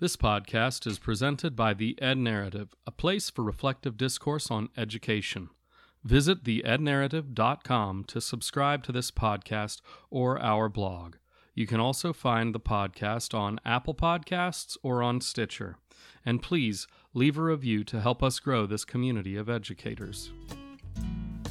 This podcast is presented by the Ed Narrative, a place for reflective discourse on education. Visit theednarrative.com to subscribe to this podcast or our blog. You can also find the podcast on Apple Podcasts or on Stitcher. And please leave a review to help us grow this community of educators.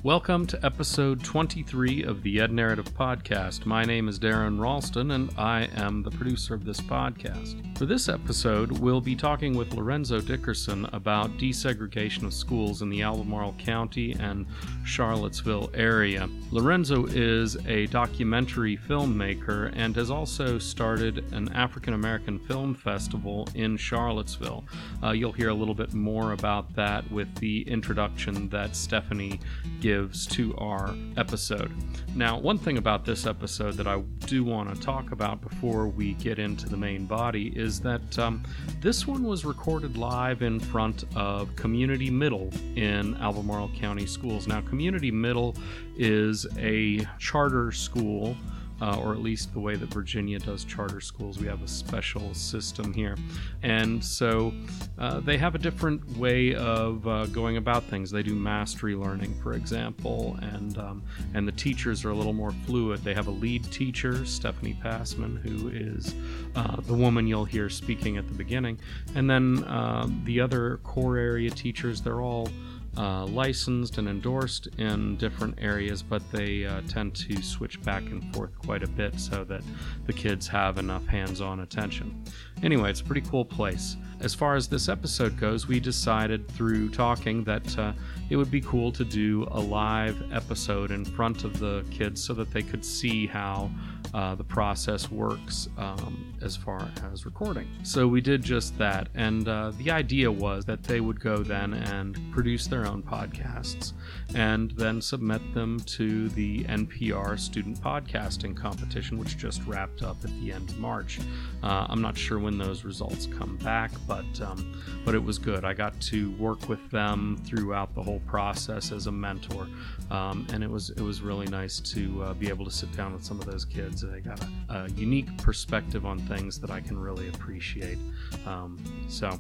Welcome to episode 23 of the Ed Narrative Podcast. My name is Darren Ralston, and I am the producer of this podcast. For this episode, we'll be talking with Lorenzo Dickerson about desegregation of schools in the Albemarle County and Charlottesville area. Lorenzo is a documentary filmmaker and has also started an African American film festival in Charlottesville. Uh, you'll hear a little bit more about that with the introduction that Stephanie gives to our episode. Now, one thing about this episode that I do want to talk about before we get into the main body is that um, this one was recorded live in front of Community Middle in Albemarle County Schools. Now, Community Middle is a charter school uh, or at least the way that Virginia does charter schools. We have a special system here. And so uh, they have a different way of uh, going about things. They do mastery learning, for example, and, um, and the teachers are a little more fluid. They have a lead teacher, Stephanie Passman, who is uh, the woman you'll hear speaking at the beginning. And then uh, the other core area teachers, they're all uh, licensed and endorsed in different areas, but they uh, tend to switch back and forth quite a bit so that the kids have enough hands on attention. Anyway, it's a pretty cool place. As far as this episode goes, we decided through talking that uh, it would be cool to do a live episode in front of the kids so that they could see how uh, the process works um, as far as recording. So we did just that, and uh, the idea was that they would go then and produce their own podcasts and then submit them to the NPR Student Podcasting Competition, which just wrapped up at the end of March. Uh, I'm not sure when those results come back, but um, but it was good. I got to work with them throughout the whole process as a mentor, um, and it was it was really nice to uh, be able to sit down with some of those kids. They got a, a unique perspective on things that I can really appreciate. Um, so,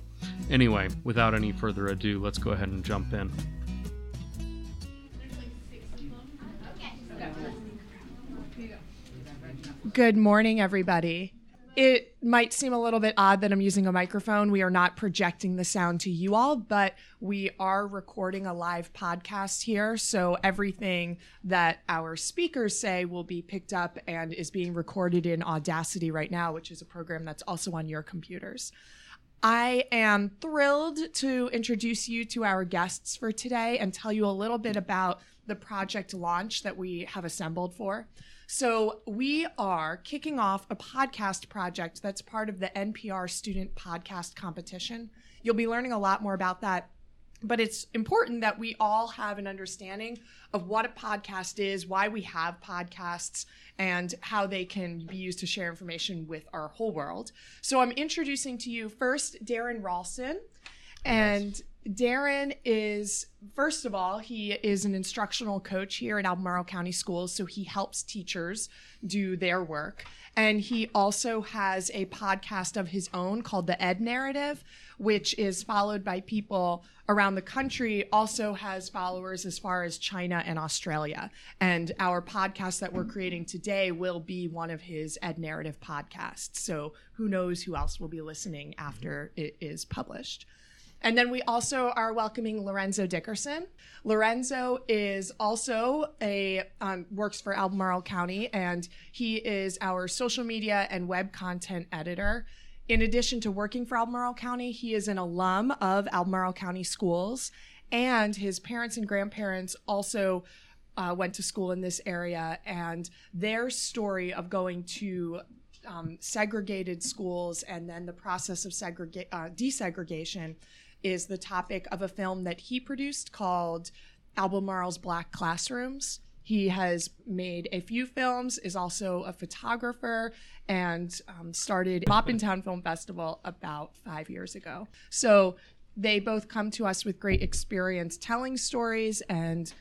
anyway, without any further ado, let's go ahead and jump in. Good morning, everybody. It might seem a little bit odd that I'm using a microphone. We are not projecting the sound to you all, but we are recording a live podcast here. So everything that our speakers say will be picked up and is being recorded in Audacity right now, which is a program that's also on your computers. I am thrilled to introduce you to our guests for today and tell you a little bit about the project launch that we have assembled for. So, we are kicking off a podcast project that's part of the NPR Student Podcast Competition. You'll be learning a lot more about that. But it's important that we all have an understanding of what a podcast is, why we have podcasts, and how they can be used to share information with our whole world. So, I'm introducing to you first Darren Ralston. And Darren is, first of all, he is an instructional coach here at Albemarle County Schools. So he helps teachers do their work. And he also has a podcast of his own called The Ed Narrative, which is followed by people around the country, also has followers as far as China and Australia. And our podcast that we're creating today will be one of his Ed Narrative podcasts. So who knows who else will be listening after it is published. And then we also are welcoming Lorenzo Dickerson. Lorenzo is also a um, works for Albemarle County, and he is our social media and web content editor. In addition to working for Albemarle County, he is an alum of Albemarle County Schools, and his parents and grandparents also uh, went to school in this area. And their story of going to um, segregated schools and then the process of segrega- uh, desegregation is the topic of a film that he produced called Albemarle's Black Classrooms. He has made a few films, is also a photographer, and um, started Town Film Festival about five years ago. So they both come to us with great experience telling stories and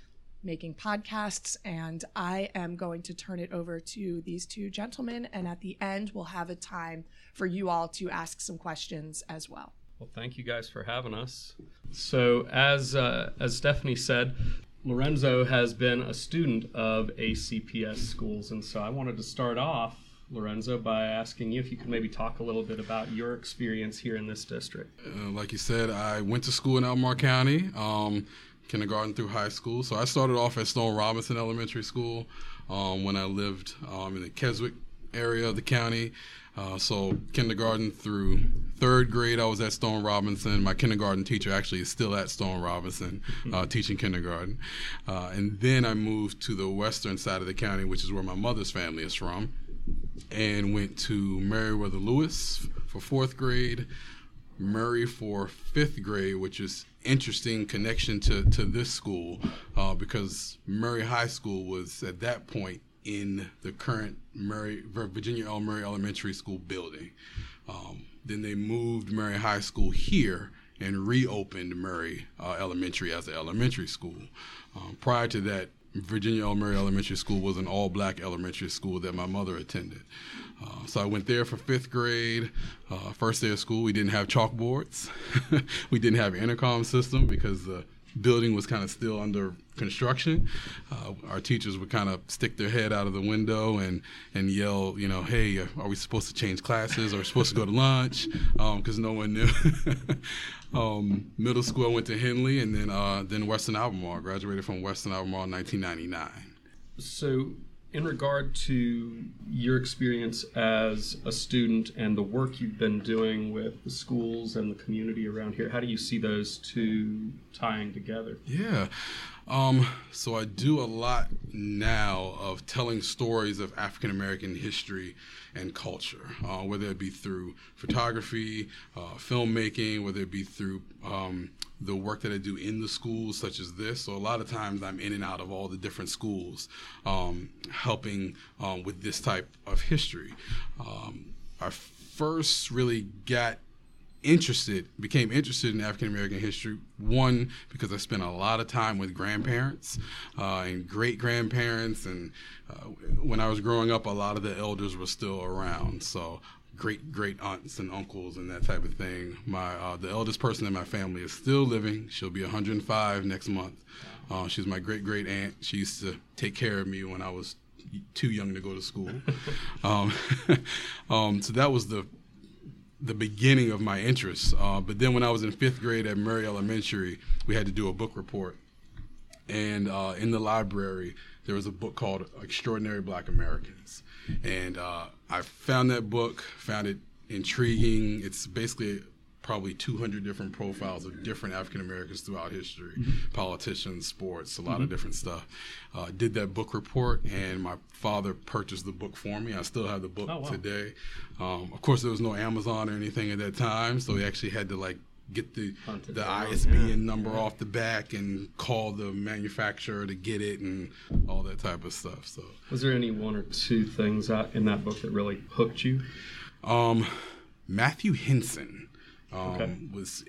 making podcasts. And I am going to turn it over to these two gentlemen. And at the end, we'll have a time for you all to ask some questions as well. Well, thank you guys for having us. So, as uh, as Stephanie said, Lorenzo has been a student of ACPS schools, and so I wanted to start off, Lorenzo, by asking you if you could maybe talk a little bit about your experience here in this district. Uh, like you said, I went to school in Albemarle County, um, kindergarten through high school. So I started off at Stone Robinson Elementary School um, when I lived um, in the Keswick area of the county. Uh, so kindergarten through third grade, I was at Stone Robinson. My kindergarten teacher actually is still at Stone Robinson, uh, teaching kindergarten. Uh, and then I moved to the western side of the county, which is where my mother's family is from, and went to Meriwether Lewis for fourth grade, Murray for fifth grade, which is interesting connection to, to this school uh, because Murray High School was at that point in the current Murray Virginia L. Murray Elementary School building. Um, then they moved Murray High School here and reopened Murray uh, Elementary as an elementary school. Um, prior to that, Virginia L. Murray Elementary School was an all black elementary school that my mother attended. Uh, so I went there for fifth grade. Uh, first day of school, we didn't have chalkboards. we didn't have intercom system because the building was kind of still under construction. Uh, our teachers would kind of stick their head out of the window and, and yell, you know, hey, are we supposed to change classes? Are we supposed to go to lunch? Because um, no one knew. um, middle school, I went to Henley and then, uh, then Western Albemarle. Graduated from Western Albemarle in 1999. So in regard to your experience as a student and the work you've been doing with the schools and the community around here, how do you see those two tying together? Yeah. Um, so I do a lot now of telling stories of African American history and culture, uh, whether it be through photography, uh, filmmaking, whether it be through um, the work that I do in the schools, such as this. So a lot of times I'm in and out of all the different schools, um, helping um, with this type of history. Um, I first really got interested, became interested in African American history. One, because I spent a lot of time with grandparents uh, and great grandparents, and uh, when I was growing up, a lot of the elders were still around. So great great aunts and uncles and that type of thing. My uh, the eldest person in my family is still living. She'll be 105 next month. Uh, she's my great great aunt. She used to take care of me when I was too young to go to school. um, um, so that was the the beginning of my interest. Uh, but then when I was in fifth grade at Murray Elementary, we had to do a book report, and uh, in the library there was a book called Extraordinary Black Americans and uh, I found that book, found it intriguing. It's basically probably 200 different profiles of different African Americans throughout history, mm-hmm. politicians, sports, a lot mm-hmm. of different stuff. Uh, did that book report, and my father purchased the book for me. I still have the book oh, wow. today. Um, of course, there was no Amazon or anything at that time, so we actually had to like get the Hunted the ISBN yeah. number yeah. off the back and call the manufacturer to get it and all that type of stuff. So, was there any one or two things in that book that really hooked you? Um, Matthew Henson um, okay. was.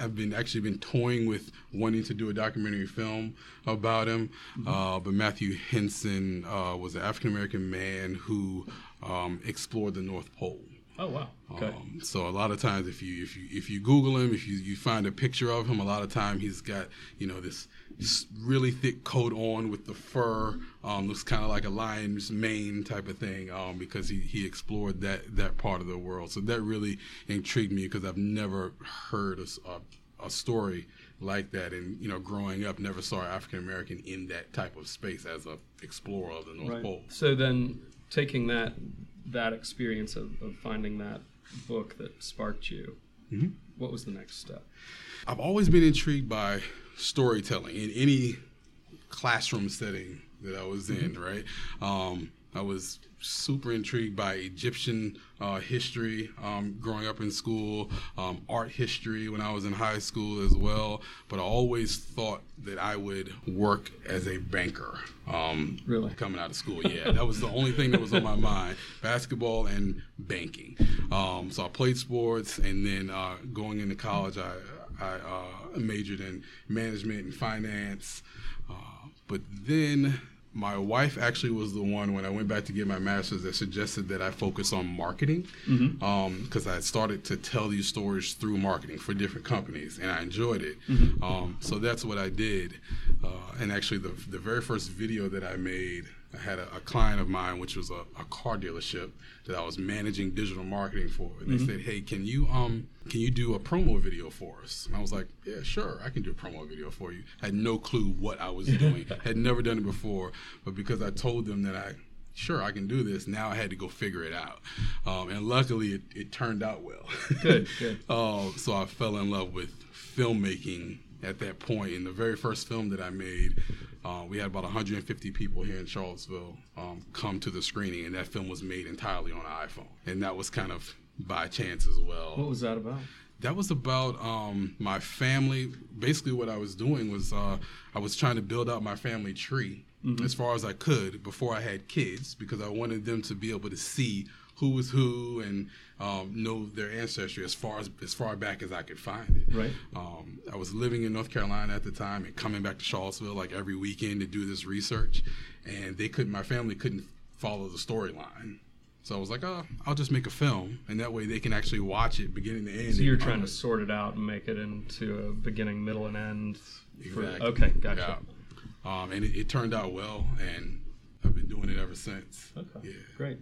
I've been actually been toying with wanting to do a documentary film about him, mm-hmm. uh, but Matthew Henson uh, was an African American man who um, explored the North Pole. Oh wow! Okay. Um, so a lot of times, if you if you if you Google him, if you you find a picture of him, a lot of time he's got you know this, this really thick coat on with the fur, um, looks kind of like a lion's mane type of thing, um, because he he explored that that part of the world. So that really intrigued me because I've never heard a, a, a story like that, and you know, growing up, never saw an African American in that type of space as a explorer of the North right. Pole. So then, taking that that experience of, of finding that book that sparked you, mm-hmm. what was the next step? I've always been intrigued by storytelling in any classroom setting that I was in, mm-hmm. right? Um, I was super intrigued by Egyptian uh, history um, growing up in school, um, art history when I was in high school as well. But I always thought that I would work as a banker. Um, really? Coming out of school, yeah. that was the only thing that was on my mind basketball and banking. Um, so I played sports, and then uh, going into college, I, I uh, majored in management and finance. Uh, but then my wife actually was the one when I went back to get my master's that suggested that I focus on marketing because Mm-hmm. um, I had started to tell these stories through marketing for different companies and I enjoyed it. Mm-hmm. Um, so that's what I did. Uh, and actually, the, the very first video that I made, I had a, a client of mine, which was a, a car dealership that I was managing digital marketing for. And they said, "Hey, can you um can you do a promo video for us?" And I was like, "Yeah, sure, I can do a promo video for you." I had no clue what I was doing. had never done it before, but because I told them that I sure I can do this, now I had to go figure it out. Um, and luckily, it, it turned out well. Good, good. Uh, so I fell in love with filmmaking at that point. In the very first film that I made, uh, we had about 150 people here in Charlottesville um, come to the screening, and that film was made entirely on an iPhone. And that was kind of by chance as well. What was that about? That was about um, my family. Basically, what I was doing was uh, I was trying to build out my family tree as far as I could before I had kids because I wanted them to be able to see who was who and um, know their ancestry as far as as far back as I could find it. Right. Um, I was living in North Carolina at the time and coming back to Charlottesville like every weekend to do this research, and they couldn't. My family couldn't follow the storyline. So I was like, oh, I'll just make a film, and that way they can actually watch it beginning to end. So you're trying to sort it out and make it into a beginning, middle, and end. for- Exactly. okay, gotcha. Yeah. Um, and it, it turned out well, and I've been doing it ever since. Okay, Yeah. great.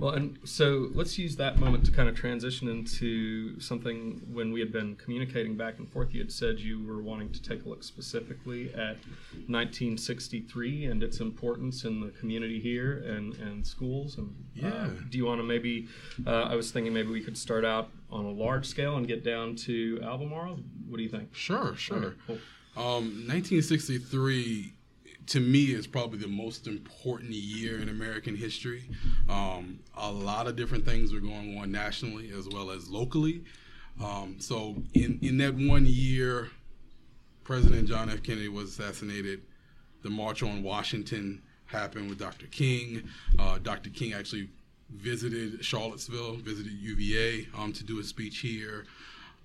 Well, and so let's use that moment to kind of transition into something when we had been communicating back and forth. You had said you were wanting to take a look specifically at 1963 and its importance in the community here and, and schools. And uh, Yeah. do you want to maybe? Uh, I was thinking maybe we could start out on a large scale and get down to Albemarle. What do you think? Sure, sure. Okay, cool. Um, 1963 to me is probably the most important year in American history. Um, a lot of different things were going on nationally as well as locally. Um, so in in that one year, President John F. Kennedy was assassinated. The March on Washington happened with Dr. King. Uh, Dr. King actually visited Charlottesville, visited UVA um, to do a speech here.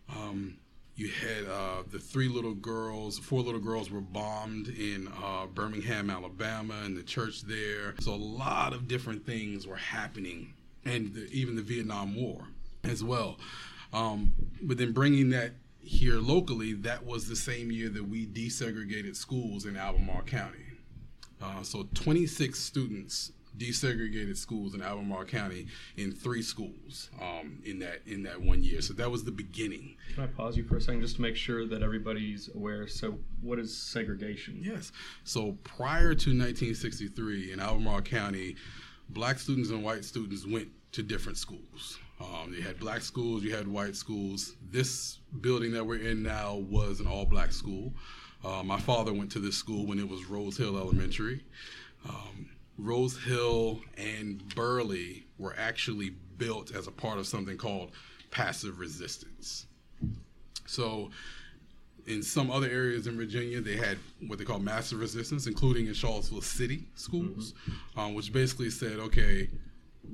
Um, you had uh, the three little girls, four little girls were bombed in uh, Birmingham, Alabama, and the church there. So a lot of different things were happening, and the, even the Vietnam War as well. Um, but then bringing that here locally, that was the same year that we desegregated schools in Albemarle County. Uh, so 26 students desegregated schools in Albemarle County in three schools um, in that in that one year. So that was the beginning. Can I pause you for a second just to make sure that everybody's aware? So, what is segregation? Yes. So prior to 1963 in Albemarle County, black students and white students went to different schools. Um, you had black schools, you had white schools. This building that we're in now was an all black school. Uh, my father went to this school when it was Rose Hill Elementary. Um, Rose Hill and Burley were actually built as a part of something called passive resistance. So, in some other areas in Virginia, they had what they call massive resistance, including in Charlottesville City schools, um, which basically said, okay,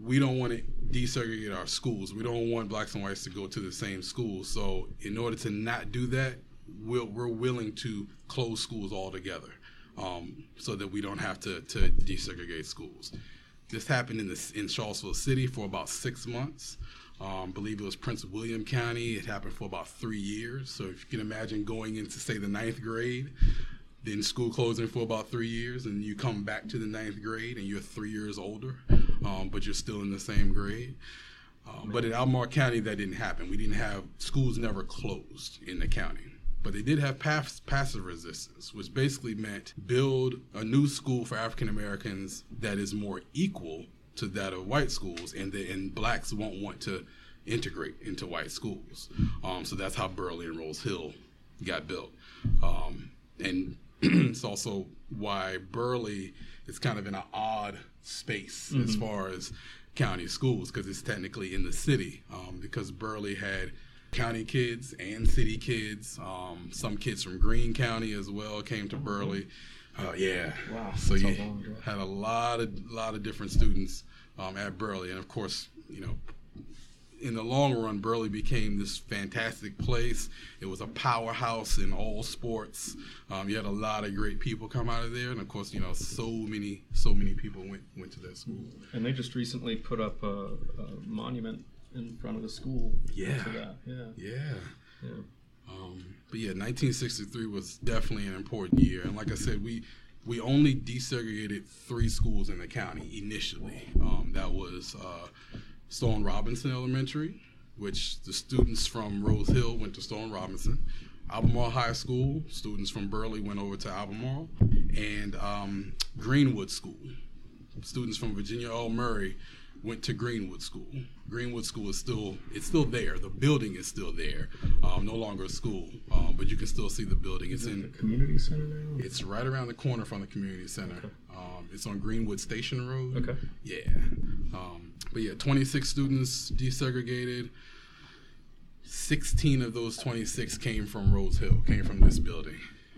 we don't want to desegregate our schools. We don't want blacks and whites to go to the same schools. So, in order to not do that, we'll, we're willing to close schools altogether um, so that we don't have to, to desegregate schools. This happened in, the, in Charlottesville City for about six months. Um, believe it was Prince William County. It happened for about three years. So if you can imagine going into, say, the ninth grade, then school closing for about three years, and you come back to the ninth grade and you're three years older, um, but you're still in the same grade. Um, but in Albemarle County, that didn't happen. We didn't have schools never closed in the county. But they did have pass, passive resistance, which basically meant build a new school for African Americans that is more equal to that of white schools, and the, and blacks won't want to integrate into white schools. Um, so that's how Burley and Rose Hill got built. Um, and it's also why Burley is kind of in an odd space as far as county schools because it's technically in the city um, because Burley had county kids and city kids. Um, some kids from Greene County as well came to Burley. Uh, yeah. Wow, So that's you had a lot of lot of different students um, at Burley, and of course, you know, in the long run, Burley became this fantastic place. It was a powerhouse in all sports. Um, you had a lot of great people come out of there, and of course, you know, so many, so many people went went to that school. And they just recently put up a, a monument in front of the school. Yeah. That. Yeah. Yeah. Yeah. Um, but yeah, 1963 was definitely an important year, and like I said, we we only desegregated three schools in the county initially. Um, that was uh, Stone Robinson Elementary, which the students from Rose Hill went to Stone Robinson. Albemarle High School, students from Burley went over to Albemarle, and um, Greenwood School, students from Virginia L. Murray went to Greenwood School. Greenwood School is still it's still there. The building is still there. Um, no longer a school, um, but you can still see the building. It's in The community center now. it's right around the corner from the community center. Um, it's on Greenwood Station Road. Okay. Yeah. Um, but yeah, 26 students desegregated. 16 of those 26 came from Rose Hill, came from this building,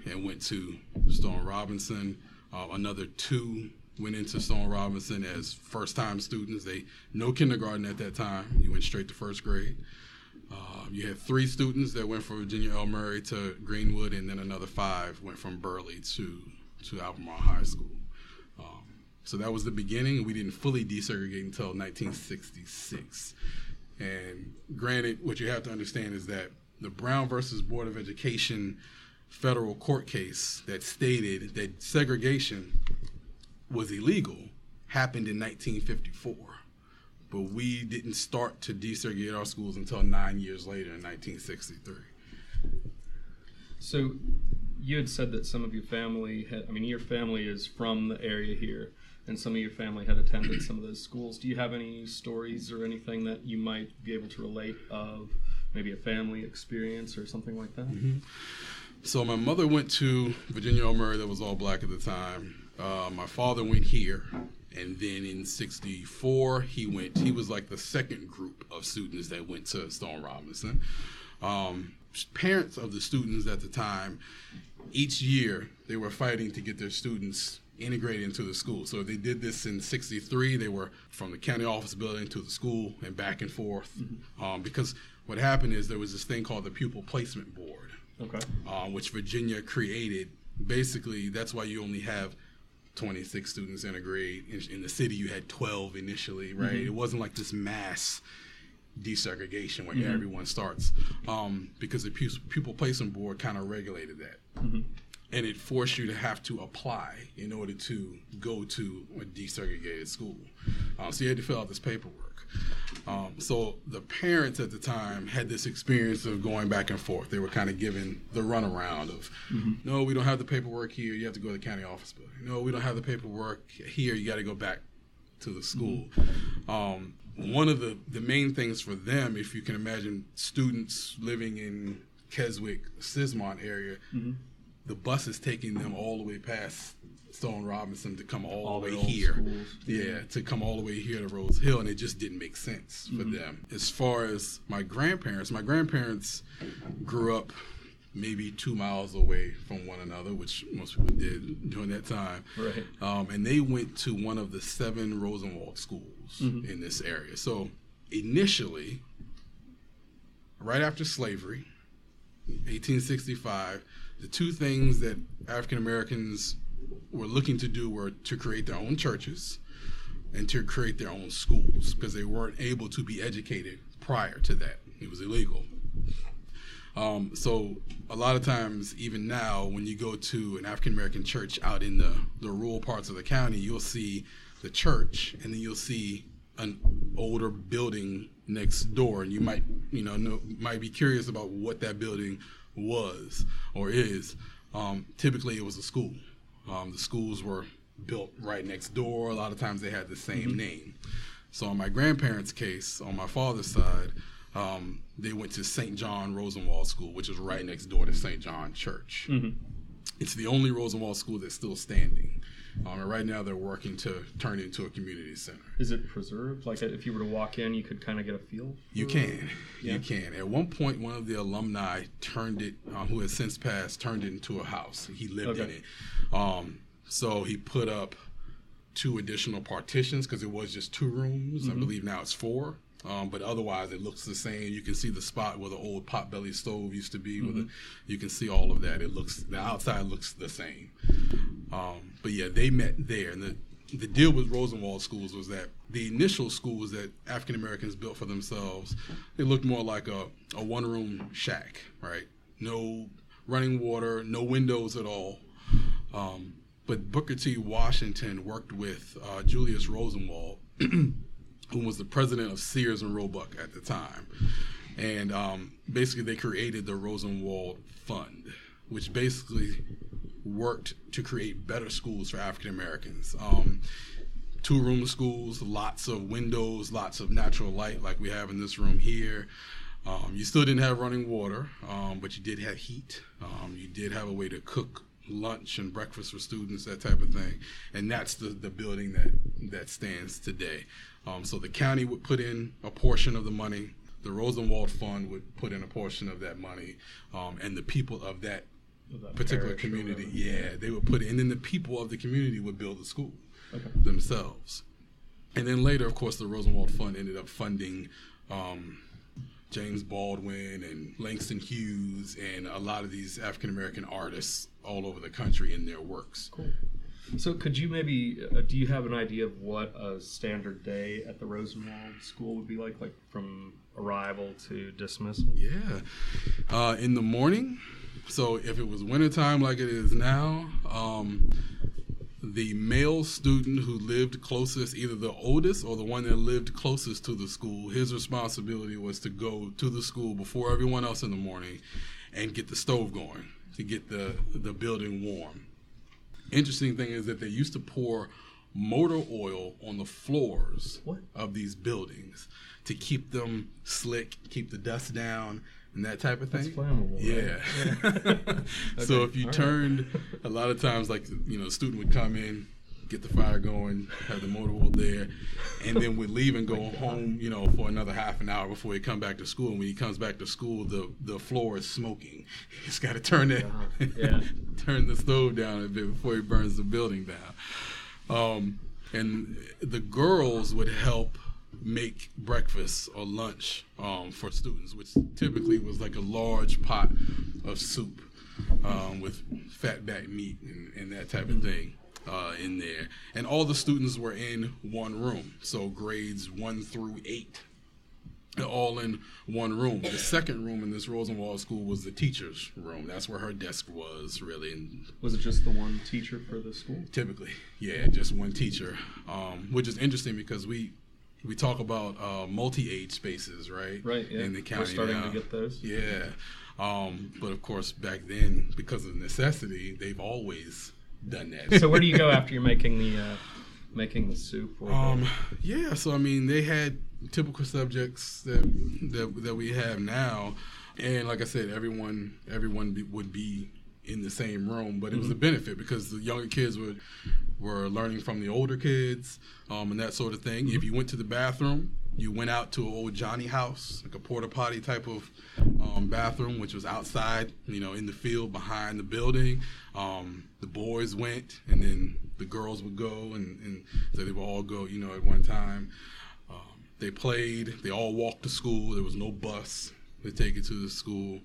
and went to Stone Robinson. Uh, another two went into Stone Robinson as first time students. They no kindergarten at that time. You went straight to first grade. Um, you had three students that went from Virginia L. Murray to Greenwood, and then another five went from Burley to to Albemarle High School. Um, so that was the beginning. We didn't fully desegregate until 1966. And granted, what you have to understand is that the Brown versus Board of Education federal court case that stated that segregation was illegal happened in 1954 but we didn't start to desegregate our schools until nine years later in 1963. So you had said that some of your family had, I mean, your family is from the area here, and some of your family had attended some of those schools. Do you have any stories or anything that you might be able to relate of maybe a family experience or something like that? Mm-hmm. So my mother went to Virginia L. Murray, that was all black at the time. Uh, my father went here, and then in '64 he went. He was like the second group of students that went to Stone Robinson. Um, parents of the students at the time, each year they were fighting to get their students integrated into the school. So they did this in '63. They were from the county office building to the school and back and forth. Um, because what happened is there was this thing called the Pupil Placement Board Okay. uh, which Virginia created. Basically, that's why you only have 26 students in a grade. In, in the city, you had 12 initially, right? It wasn't like this mass desegregation where everyone starts, um, because the pu- pupil placement board kind of regulated that. And it forced you to have to apply in order to go to a desegregated school. Uh, so you had to fill out this paperwork. Um, so the parents at the time had this experience of going back and forth. They were kind of given the runaround of, no, we don't have the paperwork here. You have to go to the county office building. No, we don't have the paperwork here. You got to go back to the school. Um, one of the, the main things for them, if you can imagine students living in Keswick, Esmont area, the bus is taking them all the way past Stone Robinson to come all, All the way here. schools. Yeah, to come all the way here to Rose Hill, and it just didn't make sense for them. As far as my grandparents, my grandparents grew up maybe two miles away from one another, which most people did during that time. Right. Um, and they went to one of the seven Rosenwald schools in this area. So initially, right after slavery, 1865, the two things that African Americans were looking to do were to create their own churches and to create their own schools because they weren't able to be educated prior to that. It was illegal. Um, so a lot of times, even now, when you go to an African American church out in the, the rural parts of the county, you'll see the church, and then you'll see an older building next door, and you might you know, know might be curious about what that building was or is. Um, typically, it was a school. Um, the schools were built right next door. A lot of times, they had the same name. So, in my grandparents' case, on my father's side, um, they went to St. John Rosenwald School, which is right next door to St. John Church. It's the only Rosenwald school that's still standing. Um, and right now, they're working to turn it into a community center. Is it preserved? Like if you were to walk in, you could kind of get a feel. You can, Yeah. you can. At one point, one of the alumni turned it, um, who has since passed, turned it into a house. He lived in it. Um, so he put up two additional partitions because it was just two rooms. Mm-hmm. I believe now it's four. Um, but otherwise, it looks the same. You can see the spot where the old potbelly stove used to be. Mm-hmm. The, you can see all of that. It looks the outside looks the same. Um, but yeah, they met there, and the the deal with Rosenwald schools was that the initial schools that African Americans built for themselves, they looked more like a, a one room shack, right? No running water, no windows at all. Um, but Booker T. Washington worked with uh, Julius Rosenwald, who was the president of Sears and Roebuck at the time. And um, basically, they created the Rosenwald Fund, which basically worked to create better schools for African Americans. Um, two room schools, lots of windows, lots of natural light, like we have in this room here. Um, you still didn't have running water, um, but you did have heat. Um, you did have a way to cook lunch and breakfast for students, that type of thing. And that's the, the building that, that stands today. Um, so the county would put in a portion of the money. The Rosenwald Fund would put in a portion of that money, um, and the people of that, that particular community, yeah, they would put it, and then the people of the community would build the school okay. themselves. And then later, of course, the Rosenwald Fund ended up funding um, James Baldwin and Langston Hughes and a lot of these African American artists all over the country in their works. Cool. So, could you maybe uh, do you have an idea of what a standard day at the Rosenwald School would be like, like from arrival to dismissal? Yeah, uh, in the morning. So, if it was wintertime like it is now, um, the male student who lived closest, either the oldest or the one that lived closest to the school, his responsibility was to go to the school before everyone else in the morning and get the stove going to get the, the building warm. Interesting thing is that they used to pour motor oil on the floors what? of these buildings to keep them slick, keep the dust down, and that type of thing. That's flammable. Yeah. Right? yeah. okay. So if you All turned, right. a lot of times, like you know, a student would come in, get the fire going, have the motor oil there, and then would leave and go home, you know, for another half an hour before he come back to school. And when he comes back to school, the the floor is smoking. He's got to turn it, yeah. turn the stove down a bit before he burns the building down. Um, and the girls would help make breakfast or lunch um, for students, which typically was like a large pot of soup um, with fatback meat and, and, that type of thing uh, in there. And all the students were in one room, so grades one through eight. All in one room. The second room in this Rosenwald school was the teacher's room. That's where her desk was, really. And was it just the one teacher for the school? Typically, yeah, just one teacher. Um, which is interesting because we we talk about uh, multi-age spaces, right? Right. Yeah. In the county, we're starting now. to get those. Yeah, um, but of course, back then, because of necessity, they've always done that. so where do you go after you're making the uh, making the soup? um, yeah. So I mean, they had typical subjects that that that we have now, and like I said, everyone everyone would be in the same room, but it was a mm-hmm. benefit because the younger kids would were learning from the older kids um, and that sort of thing. Mm-hmm. If you went to the bathroom, you went out to an old Johnny house, like a porta potty type of um, bathroom, which was outside, you know, in the field behind the building. Um, the boys went, and then the girls would go, and, and, so they would all go, you know, at one time. Um, they played. They all walked to school. There was no bus to take it to the school,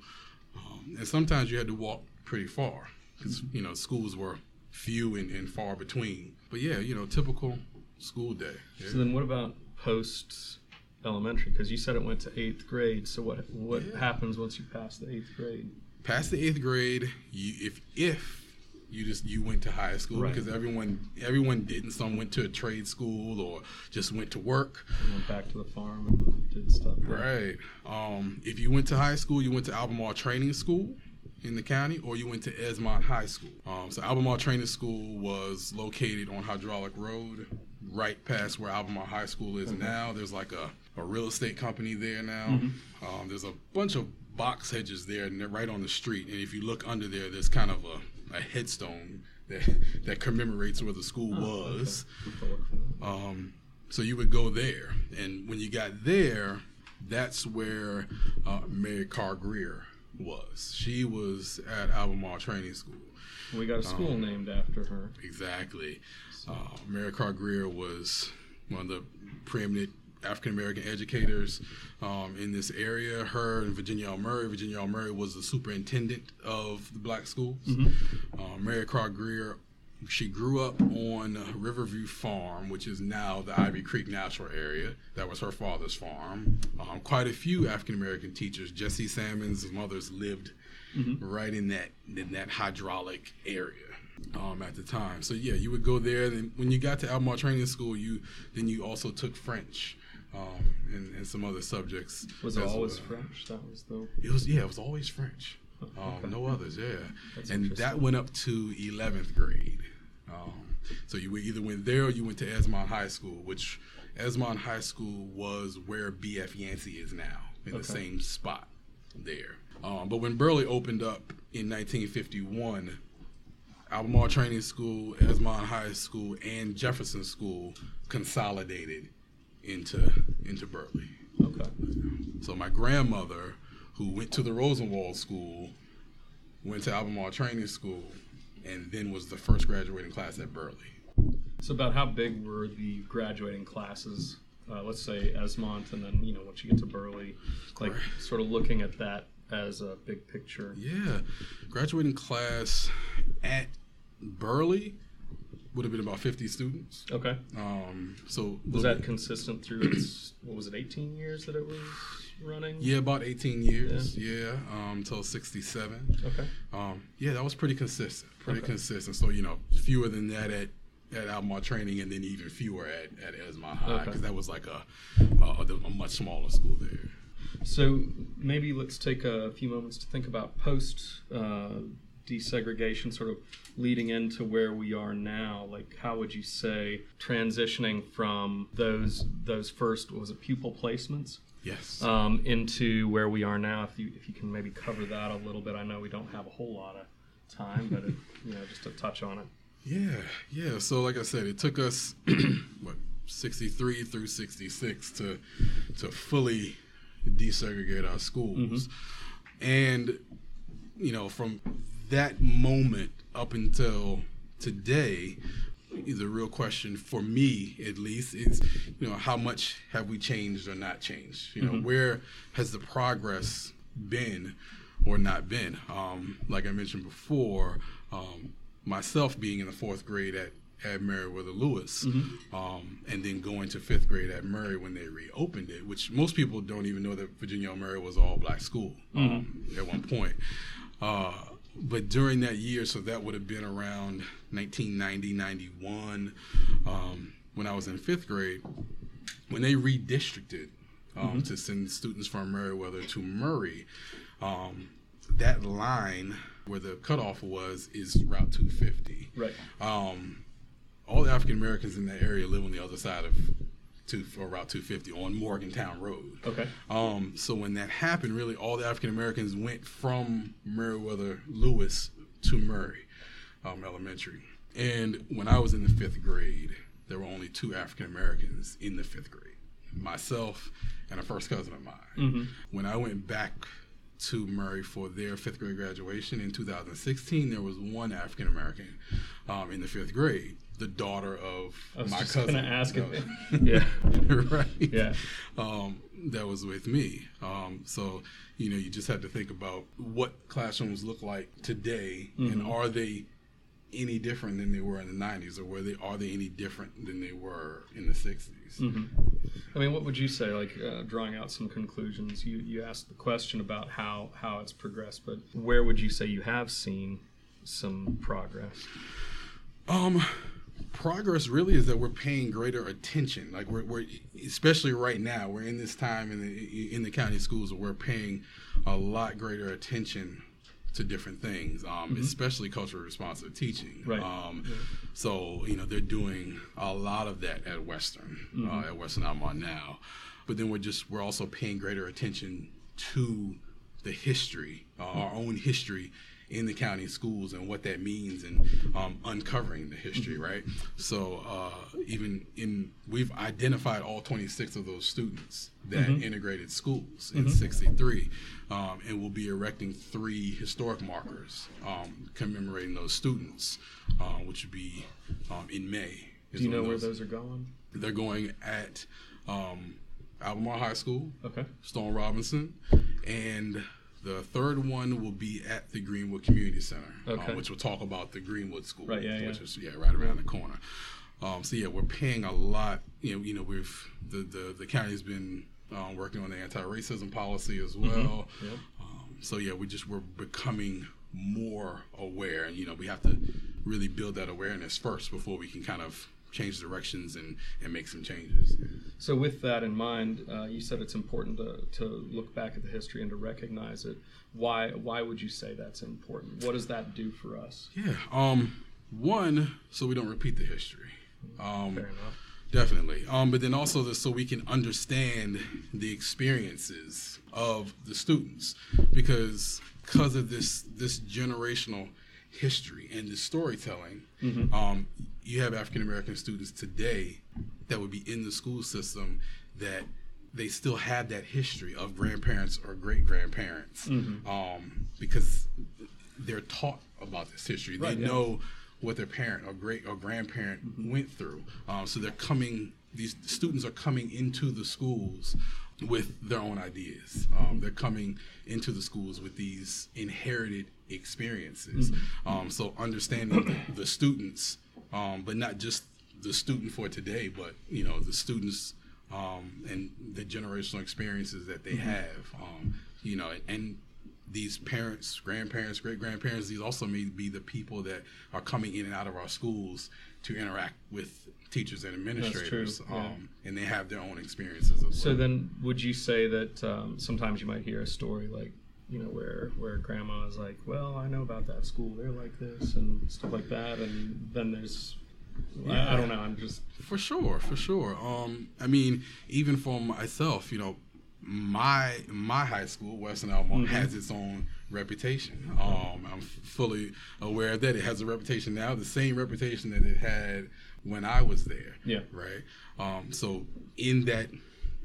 um, and sometimes you had to walk pretty far because you know schools were few and, and, far between. But yeah, you know, typical school day. Yeah. So then, what about post elementary? Because you said it went to eighth grade. So what what yeah. happens once you pass the eighth grade? Past the eighth grade, you if if you just you went to high school right. because everyone everyone didn't. Some went to a trade school or just went to work. And went back to the farm and did stuff. Right. Um, if you went to high school, you went to Albemarle Training School in the county, or you went to Esmont High School. Um, so Albemarle Training School was located on Hydraulic Road, right past where Albemarle High School is mm-hmm. now. There's like a, a real estate company there now. Mm-hmm. Um, there's a bunch of box hedges there, and they're right on the street. And if you look under there, there's kind of a, a headstone that that commemorates where the school oh, was. Okay. Um, so you would go there, and when you got there, that's where uh, Mary Carr Greer was. She was at Albemarle Training School. We got a school um, named after her. Exactly. Uh, Mary Carr Greer was one of the preeminent African American educators um, in this area. Her and Virginia L. Murray. Virginia L. Murray was the superintendent of the black schools. Um, Mary Carr Greer. She grew up on Riverview Farm, which is now the Ivy Creek Natural Area. That was her father's farm. Um, quite a few African American teachers. Jesse Salmon's mothers lived right in that in that hydraulic area um, at the time. So yeah, you would go there. Then when you got to Albemarle Training School, you then you also took French um, and, and some other subjects. Was it always well. French? That was the. It was yeah, it was always French. Um, Okay. No others, yeah. That's and that went up to eleventh grade. Um, so you either went there or you went to Esmont High School, which Esmont High School was where BF Yancey is now, in Okay. the same spot there. Um, but when Burley opened up in 1951, Albemarle Training School, Esmont High School, and Jefferson School consolidated into into Burley. Okay. So my grandmother, who went to the Rosenwald School, went to Albemarle Training School, and then was the first graduating class at Burley. So about how big were the graduating classes? Uh, let's say Esmont, and then you know once you get to Burley, like sort of looking at that as a big picture. Yeah, graduating class at Burley would have been about 50 students. Okay. Um, so Was that consistent through its what was it, 18 years that it was running? yeah, about 18 years. Yeah, um, until 67. Okay. Um, yeah, that was pretty consistent. Pretty Okay. consistent. So you know, fewer than that at at Albemarle Training, and then even fewer at at Esmont High Okay. because that was like a, a a much smaller school there. So maybe let's take a few moments to think about post uh, desegregation, sort of leading into where we are now. Like, how would you say transitioning from those those first what was it pupil placements Yes. um, into where we are now? If you if you can maybe cover that a little bit. I know we don't have a whole lot of time, but it, you know, just to touch on it. Yeah, yeah. So like I said, it took us what 63 through 66 to to fully desegregate our schools. And you know, from that moment up until today, the real question for me at least is, you know, how much have we changed or not changed? You know, where has the progress been or not been? Um, like I mentioned before, um, myself being in the fourth grade at at Meriwether Lewis, um, and then going to fifth grade at Murray when they reopened it, which most people don't even know that Virginia. Murray was all black school um, at one point. Uh, but during that year, so that would have been around 1990, 91, um, when I was in fifth grade, when they redistricted um, to send students from Meriwether to Murray, um, that line where the cutoff was is Route 250 Right. um, all the African Americans in that area live on the other side of two or Route 250 on Morgantown Road. Okay. Um, so when that happened, really all the African Americans went from Meriwether Lewis to Murray um, Elementary. And when I was in the fifth grade, there were only two African Americans in the fifth grade myself and a first cousin of mine. When I went back to Murray for their fifth grade graduation in 2016, there was one African American um, in the fifth grade, the daughter of I was my just cousin. gonna ask No. yeah. right? Yeah. Um, that was with me. Um, so, you know, you just have to think about what classrooms look like today, and are they any different than they were in the '90s, or were they are they any different than they were in the '60s? I mean, what would you say? Like uh, drawing out some conclusions. You you asked the question about how how it's progressed, but where would you say you have seen some progress? Um, progress really is that we're paying greater attention. Like we're, we're especially right now, we're in this time in the in the county schools where we're paying a lot greater attention to different things, um, especially culturally responsive teaching. Right. Um, So you know they're doing a lot of that at Western, uh, at Western Albemarle now, but then we're just we're also paying greater attention to the history, uh, our own history in the county schools and what that means and um, uncovering the history, right? So uh, even in we've identified all 26 of those students that integrated schools in 63 um, and we'll be erecting three historic markers um, commemorating those students, uh, which would be um, in May. Do you know where those are going? they're going at um, Albemarle High School, Okay. Stone Robinson, and the third one will be at the Greenwood Community Center, um, Okay. which will talk about the Greenwood School, Right, yeah, which yeah. is yeah right around the corner. Um, so yeah, we're paying a lot. You know, you know, we've the the, the county's been um, working on the anti-racism policy as well. Mm-hmm. Yep. Um, so yeah, we just we're becoming more aware, and you know, we have to really build that awareness first before we can kind of change directions and and make some changes. So, with that in mind, uh, you said it's important to, to look back at the history and to recognize it. Why why would you say that's important? What does that do for us? Yeah. Um. One, so we don't repeat the history. Um, Fair enough. Definitely. Um, but then also the, so we can understand the experiences of the students because because of this this generational history and the storytelling, um, you have African American students today that would be in the school system that they still have that history of grandparents or great grandparents um, because they're taught about this history. Right, they yeah. know what their parent or great or grandparent went through. Um, so they're coming; these students are coming into the schools with their own ideas. Um, they're coming into the schools with these inherited experiences. Um, so understanding the, the students, um, but not just the student for today, but you know the students um, and the generational experiences that they have. Um, you know, and these parents, grandparents, great grandparents, these also may be the people that are coming in and out of our schools to interact with teachers and administrators, yeah. um, and they have their own experiences as So well. then, would you say that um, sometimes you might hear a story like, you know, where where grandma is like, "Well, I know about that school. They're like this and stuff like that," and then there's, I, I don't know. I'm just For sure, for sure. Um, I mean, even for myself, you know, my my high school, Western Albemarle, has its own reputation. Um, I'm fully aware of that. It has a reputation now, the same reputation that it had when I was there. Yeah. Right. Um, so in that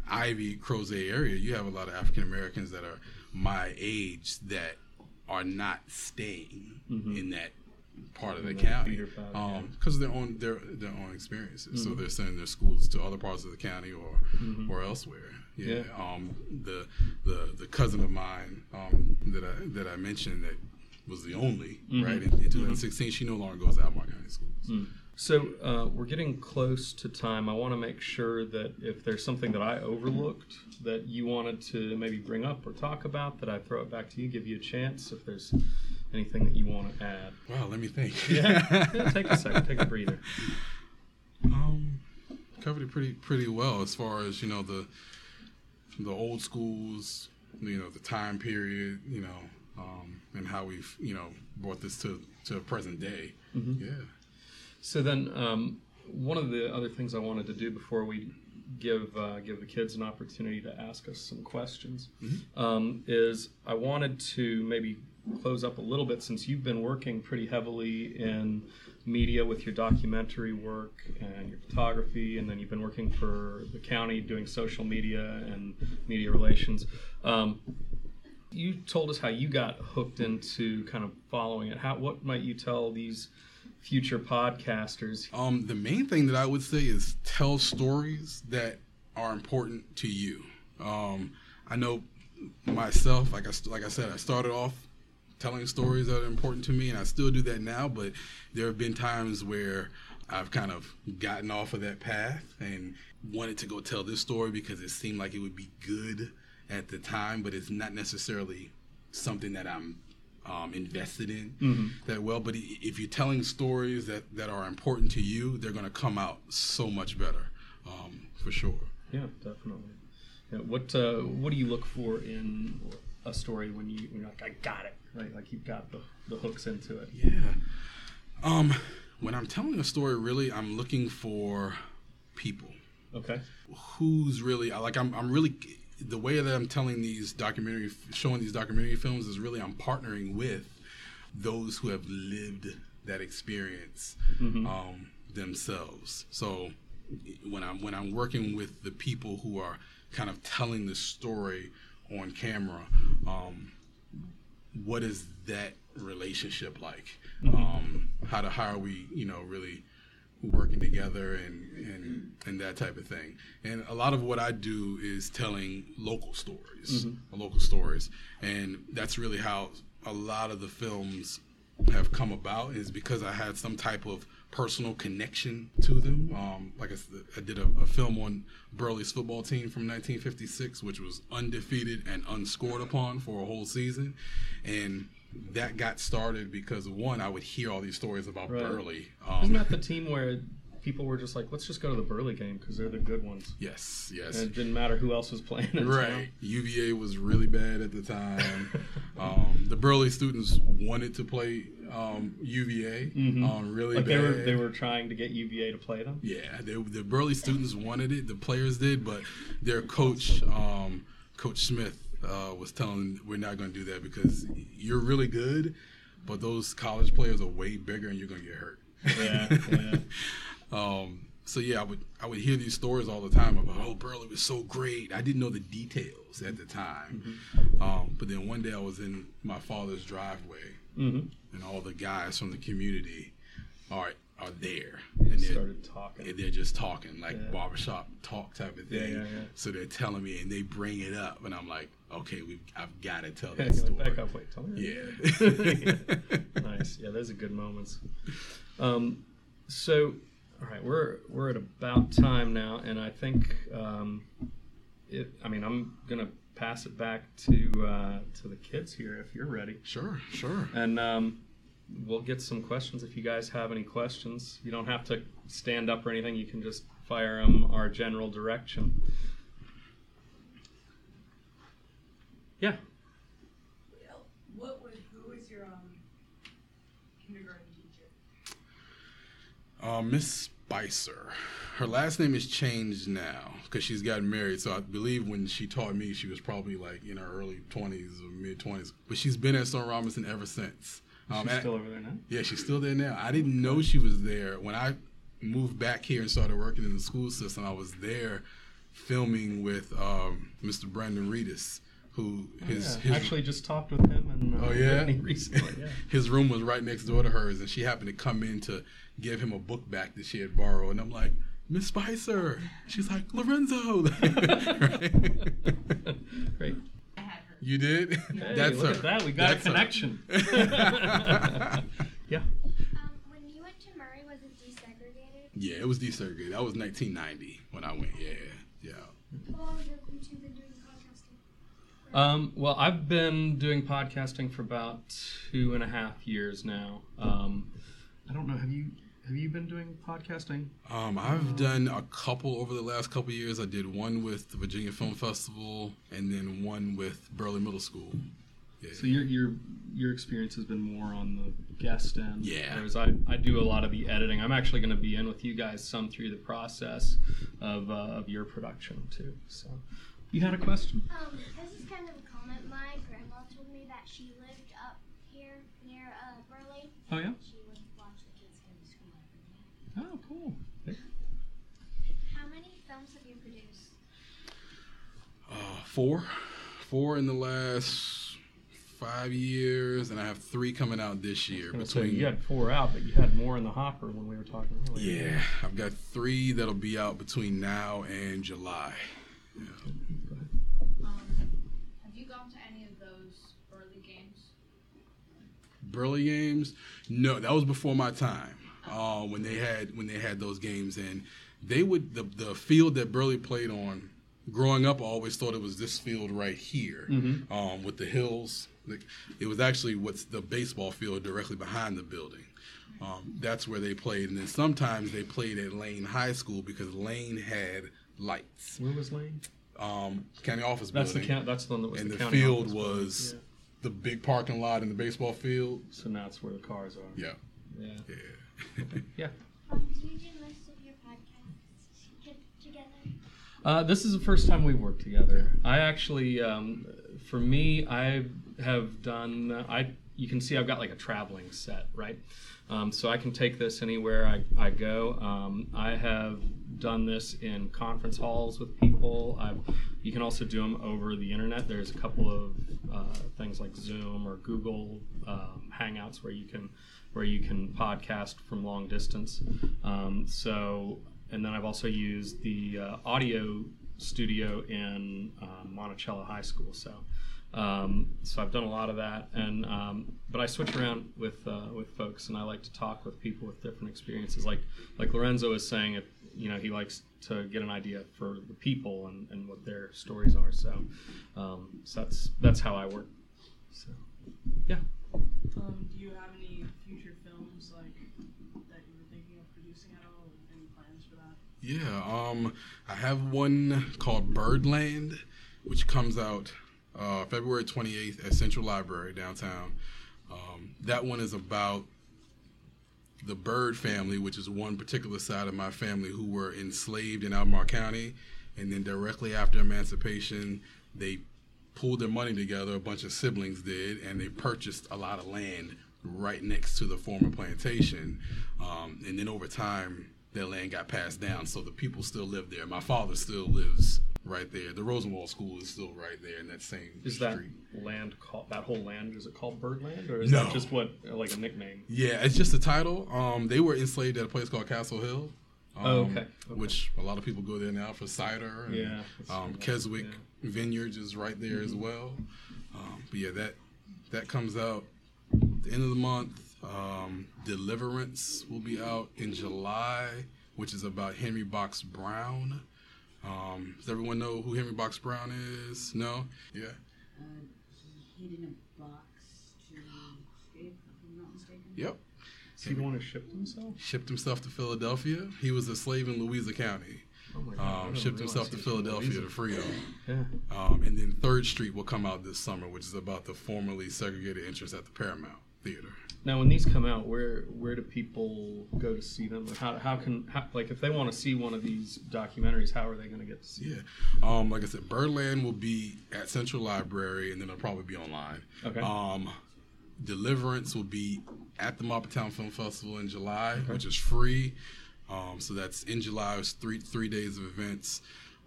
Ivy Crozet area, you have a lot of African Americans that are my age that are not staying in that part of the county yeah. um, because of their own their their own experiences. So they're sending their schools to other parts of the county or or elsewhere. Yeah. Yeah. Um, the the the cousin of mine um, that I that I mentioned that was the only right in, in 2016. She no longer goes to Albemarle County Schools. So uh, we're getting close to time. I want to make sure that if there's something that I overlooked that you wanted to maybe bring up or talk about, that I throw it back to you, give you a chance. If there's anything that you want to add, Wow, let me think. yeah, yeah take a second, take a breather. um, covered it pretty pretty well as far as you know the the old schools, you know the time period, you know, um, and how we've you know brought this to to present day. Yeah. So then, um, one of the other things I wanted to do before we give uh, give the kids an opportunity to ask us some questions um, is I wanted to maybe close up a little bit since you've been working pretty heavily in media with your documentary work and your photography, and then you've been working for the county doing social media and media relations. Um, you told us how you got hooked into kind of following it. How what might you tell these future podcasters? Um, the main thing that I would say is tell stories that are important to you. Um, I know myself, like I like I said, I started off telling stories that are important to me, and I still do that now. But there have been times where I've kind of gotten off of that path and wanted to go tell this story because it seemed like it would be good at the time, but it's not necessarily something that I'm um, invested in that well. But if you're telling stories that, that are important to you, they're going to come out so much better, um, for sure. Yeah, definitely. Yeah, what uh, what do you look for in a story when you when you're like I got it right? Like you've got the, the hooks into it. Yeah. Um, when I'm telling a story, really, I'm looking for people. Okay. Who's really like I'm I'm really the way that I'm telling these documentary showing these documentary films is really I'm partnering with those who have lived that experience um, themselves. So when I'm when I'm working with the people who are kind of telling the story on camera, um, what is that relationship like? Um, how do how are we you know really working together and, and and that type of thing. And a lot of what I do is telling local stories, local stories, and that's really how a lot of the films have come about is because I had some type of personal connection to them. Um, like I said, I did a, a film on Burley's football team from 1956, which was undefeated and unscored upon for a whole season, and that got started because one, I would hear all these stories about Right. Burley. Isn't Um, that the team where people were just like, let's just go to the Burley game because they're the good ones? yes, yes. And it didn't matter who else was playing. Right. UVA was really bad at the time. um, the Burley students wanted to play um, UVA um, really Mm-hmm. Like bad. they were they were trying to get UVA to play them. Yeah, they, the Burley students wanted it. The players did, but their coach, um, Coach Smith, uh, was telling we're not going to do that because you're really good, but those college players are way bigger and you're going to get hurt. Yeah, yeah. Um, so yeah, I would I would hear these stories all the time about oh Burley was so great. I didn't know the details at the time, um, but then one day I was in my father's driveway, Mhm. and all the guys from the community are are there, and they're Started talking. and they're just talking like Yeah. barbershop talk type of thing. yeah, yeah. So they're telling me, and they bring it up, and I'm like, okay, we I've got to tell that like, story. back up, wait, tell me. Yeah. nice. Yeah, those are good moments. Um, so, all right, we're we're at about time now, and I think um, it. I mean, I'm gonna pass it back to uh, to the kids here if you're ready, Sure, sure. and um, we'll get some questions if you guys have any questions. You don't have to stand up or anything. You can just fire them our general direction. Yeah. What was who was your um kindergarten teacher? Uh, Miss Spicer. Her last name is changed now because she's gotten married. So I believe when she taught me, she was probably like in her early 20s or mid 20s. But she's been at Stone Robinson ever since. Um, She's still over there now. yeah, she's still there now. I didn't know she was there when I moved back here and started working in the school system. I was there filming with um, Mr. Brandon Reedus, who his, yeah, his actually just talked with him and uh, Oh yeah, recently. Yeah. his room was right next door to hers, and she happened to come in to give him a book back that she had borrowed. And I'm like, Miss Spicer. She's like Lorenzo. Right? Great. I had her. You did? Hey, That's look her. at that. We got That's a her. connection. yeah. Um, when you went to Murray, was it desegregated? Yeah, it was desegregated. That was 1990 when I went. Yeah, yeah. How long have you been doing podcasting? Um, well, I've been doing podcasting for about two and a half years now. Um, I don't know. Have you have you been doing podcasting? Um, I've done a couple over the last couple of years. I did one with the Virginia Film Festival, and then one with Burley Middle School. Yeah. So your your your experience has been more on the guest end. Yeah. Whereas I, I do a lot of the editing. I'm actually going to be in with you guys some through the process of uh, of your production too. So you had a question. Um, this is kind of a comment. My grandma told me that she lived up here near uh, Burley. Oh yeah. She would watch the kids go to school every day. Oh cool. How many films have you produced? Uh, four, four in the last five years, and I have three coming out this year. Gonna say, Between you had four out, but you had more in the hopper when we were talking earlier. yeah, I've got three that'll be out between now and July. Um, have you gone to any of those early games? Burley games, no, that was before my time. Uh, when they had when they had those games, and they would the the field that Burley played on. Growing up, I always thought it was this field right here, um, with the hills. It was actually what's the baseball field directly behind the building. Um, that's where they played, and then sometimes they played at Lane High School because Lane had lights. Where was Lane? Um, county office That's the building, count. That's the one that was and the, the county field office building. was Yeah. the big parking lot in the baseball field. So now it's where the cars are. Yeah, Yeah. yeah. Yeah. Uh, this is the first time we've worked together. I actually, um, for me, I have done. I you can see I've got like a traveling set, right? Um, so I can take this anywhere I, I go. Um, I have done this in conference halls with people. I've You can also do them over the internet. There's a couple of uh, things like Zoom or Google um, Hangouts where you can where you can podcast from long distance. Um, so, and then I've also used the uh, audio studio in uh, Monticello High School. So, um, so I've done a lot of that, and um, but I switch around with uh, with folks, and I like to talk with people with different experiences. Like like Lorenzo was saying, if you know he likes to get an idea for the people and, and what their stories are. So, um, so that's that's how I work. So, yeah. Um, do you have any future films like that you were thinking of producing at all? Any plans for that? Yeah, um, I have one called Birdland, which comes out uh, February 28th at Central Library downtown. Um, that one is about the Bird family, which is one particular side of my family who were enslaved in Albemarle County. And then directly after emancipation, they pulled their money together, a bunch of siblings did, and they purchased a lot of land right next to the former plantation. Um, and then over time, their land got passed down, so the people still live there. My father still lives right there. The Rosenwald School is still right there in that same Is that street. land called that whole land? Is it called Birdland, or is No. that just what like a nickname? Yeah, it's just a title. Um, they were enslaved at a place called Castle Hill. Um, Oh, okay. Okay. Which a lot of people go there now for cider. And, Yeah, Um. Keswick Yeah. Vineyards is right there Mm-hmm. as well. Um, but yeah, that that comes out at the end of the month. Um, Deliverance will be out in July, which is about Henry Box Brown. Um, does everyone know who Henry Box Brown is? No? Yeah. Uh, he hid in a box to escape, if I'm not mistaken. Yep. Is he the one who shipped himself? Shipped himself to Philadelphia. He was a slave in Louisa County. Oh my God, Um, shipped himself to Philadelphia Louisiana. to freedom. Yeah. Um, and then Third Street will come out this summer, which is about the formerly segregated entrance at the Paramount Theater. Now, when these come out, where where do people go to see them? Like, How, how can how, like if they want to see one of these documentaries, how are they going to get to see? It? Yeah. Um, like I said, Birdland will be at Central Library, and then it'll probably be online. Okay. Um, Deliverance will be at the Town Film Festival in July, which is free. Um, so that's in July. It's three three days of events.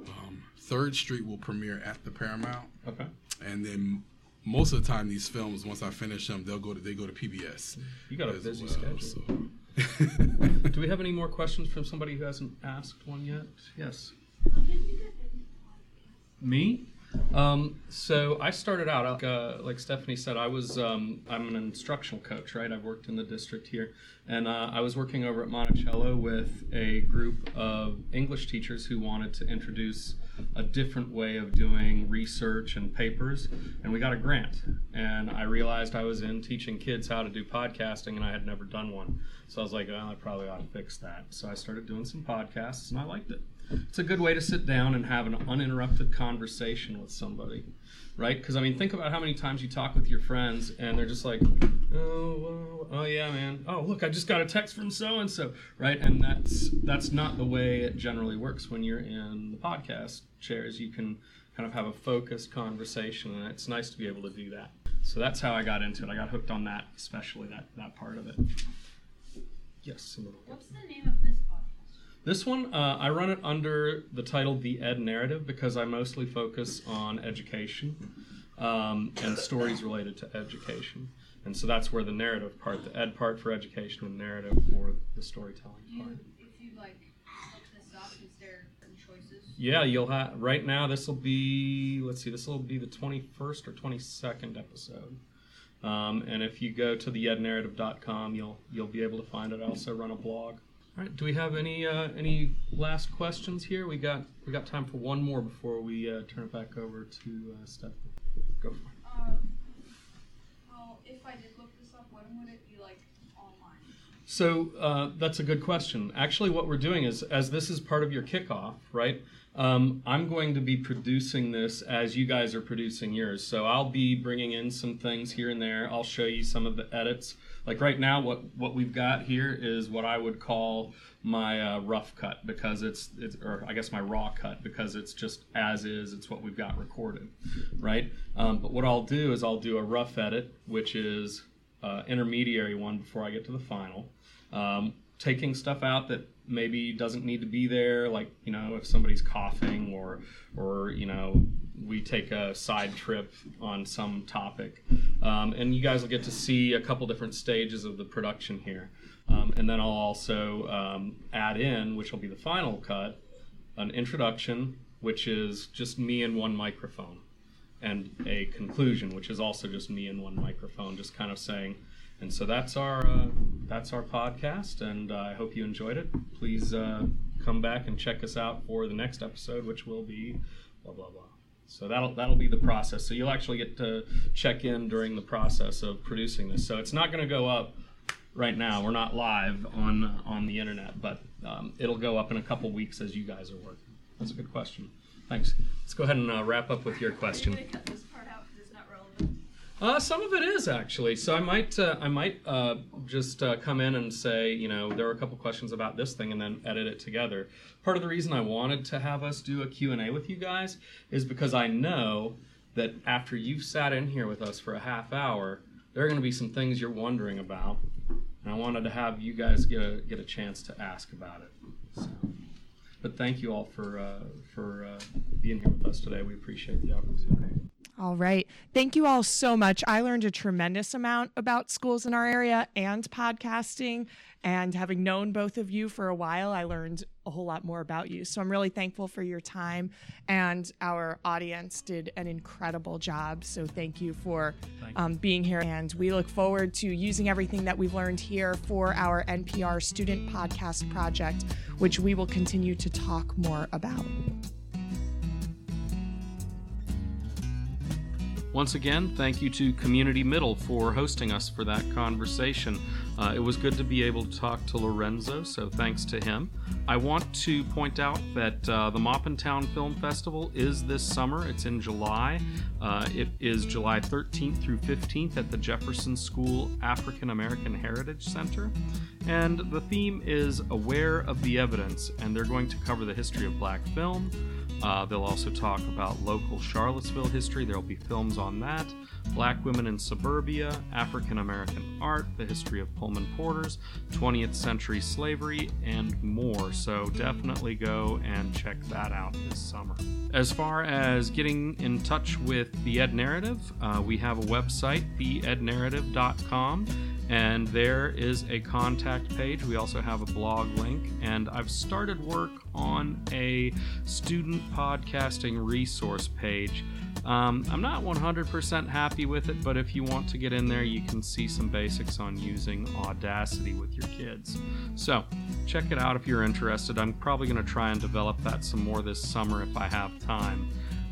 Um, Third Street will premiere at the Paramount, Okay. and then most of the time these films, once I finish them, they'll go to they go to PBS. You got a busy well, schedule. so. Do we have any more questions from somebody who hasn't asked one yet? Yes. Me? Um, so I started out like, uh, like Stephanie said. I was um, I'm an instructional coach, right? I've worked in the district here, and uh, I was working over at Monticello with a group of English teachers who wanted to introduce a different way of doing research and papers, and we got a grant. And I realized I was in teaching kids how to do podcasting, and I had never done one. So I was like, I probably ought to fix that. So I started doing some podcasts, and I liked it. It's a good way to sit down and have an uninterrupted conversation with somebody, right? Because I mean, think about how many times you talk with your friends and they're just like, "Oh, well, oh yeah, man. Oh, look, I just got a text from so and so," right? And that's that's not the way it generally works when you're in the podcast chairs. You can kind of have a focused conversation, and it's nice to be able to do that. So that's how I got into it. I got hooked on that, especially that that part of it. Yes. What's the name of this podcast? This one, uh, I run it under the title The Ed Narrative because I mostly focus on education um, and stories related to education. And so that's where the narrative part, the ed part for education and narrative for the storytelling you, part. if you like look this up, is there certain choices? Yeah, you'll have, right now, this will be, let's see, this will be the 21st or 22nd episode. Um, and if you go to theednarrative.com, you'll you'll be able to find it. I also run a blog. All right. Do we have any uh, any last questions here? We got we got time for one more before we uh, turn it back over to uh, Stephanie. Go for it. Uh, well, if I did look this up, when would it be like online? So uh, that's a good question. Actually, what we're doing is, as this is part of your kickoff, right? Um, I'm going to be producing this as you guys are producing yours. So I'll be bringing in some things here and there. I'll show you some of the edits. Like right now, what what we've got here is what I would call my uh, rough cut because it's it's or I guess my raw cut because it's just as is. It's what we've got recorded, right? Um, but what I'll do is I'll do a rough edit, which is uh, intermediary one before I get to the final. Um, taking stuff out that maybe doesn't need to be there. Like you know, if somebody's coughing or or you know we take a side trip on some topic, um, and you guys will get to see a couple different stages of the production here. Um, and then I'll also um, add in, which will be the final cut, an introduction, which is just me and one microphone, and a conclusion, which is also just me and one microphone, just kind of saying. And so that's our uh, that's our podcast, and uh, I hope you enjoyed it. Please uh, come back and check us out for the next episode, which will be blah blah blah. So that'll that'll be the process. So you'll actually get to check in during the process of producing this. So it's not going to go up right now. We're not live on on the internet, but um, it'll go up in a couple weeks as you guys are working. That's a good question. Thanks. Let's go ahead and uh, wrap up with your question. Are you gonna cut this part out because it's not relevant? Uh, some of it is actually. So I might uh, I might uh, just uh, come in and say, you know, there were a couple questions about this thing, and then edit it together. Part of the reason I wanted to have us do a Q and A with you guys is because I know that after you've sat in here with us for a half hour, there are going to be some things you're wondering about, and I wanted to have you guys get a get a chance to ask about it. So, but thank you all for uh, for uh, being here with us today. We appreciate the opportunity. All right. Thank you all so much. I learned a tremendous amount about schools in our area and podcasting. And having known both of you for a while, I learned a whole lot more about you. So I'm really thankful for your time. And our audience did an incredible job. So thank you for Thank um, being here. And we look forward to using everything that we've learned here for our NPR student podcast project, which we will continue to talk more about. Once again, thank you to Community Middle for hosting us for that conversation. Uh, it was good to be able to talk to Lorenzo, so thanks to him. I want to point out that uh, the Town Film Festival is this summer. It's in July. Uh, it is July 13th through 15th at the Jefferson School African American Heritage Center. And the theme is Aware of the Evidence, and they're going to cover the history of black film. Uh, they'll also talk about local Charlottesville history. There'll be films on that, Black women in suburbia, African American art, the history of Pullman Porters, 20th century slavery, and more. So definitely go and check that out this summer. As far as getting in touch with the Ed Narrative, uh, we have a website, theednarrative.com and there is a contact page. We also have a blog link, and I've started work on a student podcasting resource page. Um, I'm not 100% happy with it, but if you want to get in there, you can see some basics on using Audacity with your kids. So, check it out if you're interested. I'm probably going to try and develop that some more this summer if I have time,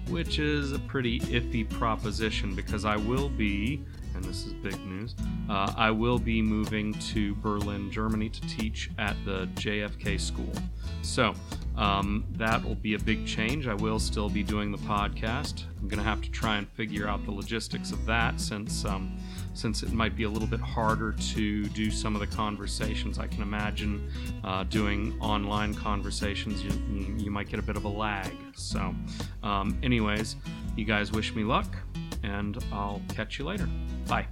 which is a pretty iffy proposition because I will be and this is big news. Uh, I will be moving to Berlin, Germany to teach at the JFK school. So um, that will be a big change. I will still be doing the podcast. I'm going to have to try and figure out the logistics of that since. Um, since it might be a little bit harder to do some of the conversations. I can imagine uh, doing online conversations, you, you, might get a bit of a lag. So, um, anyways, you guys wish me luck, and I'll catch you later. Bye.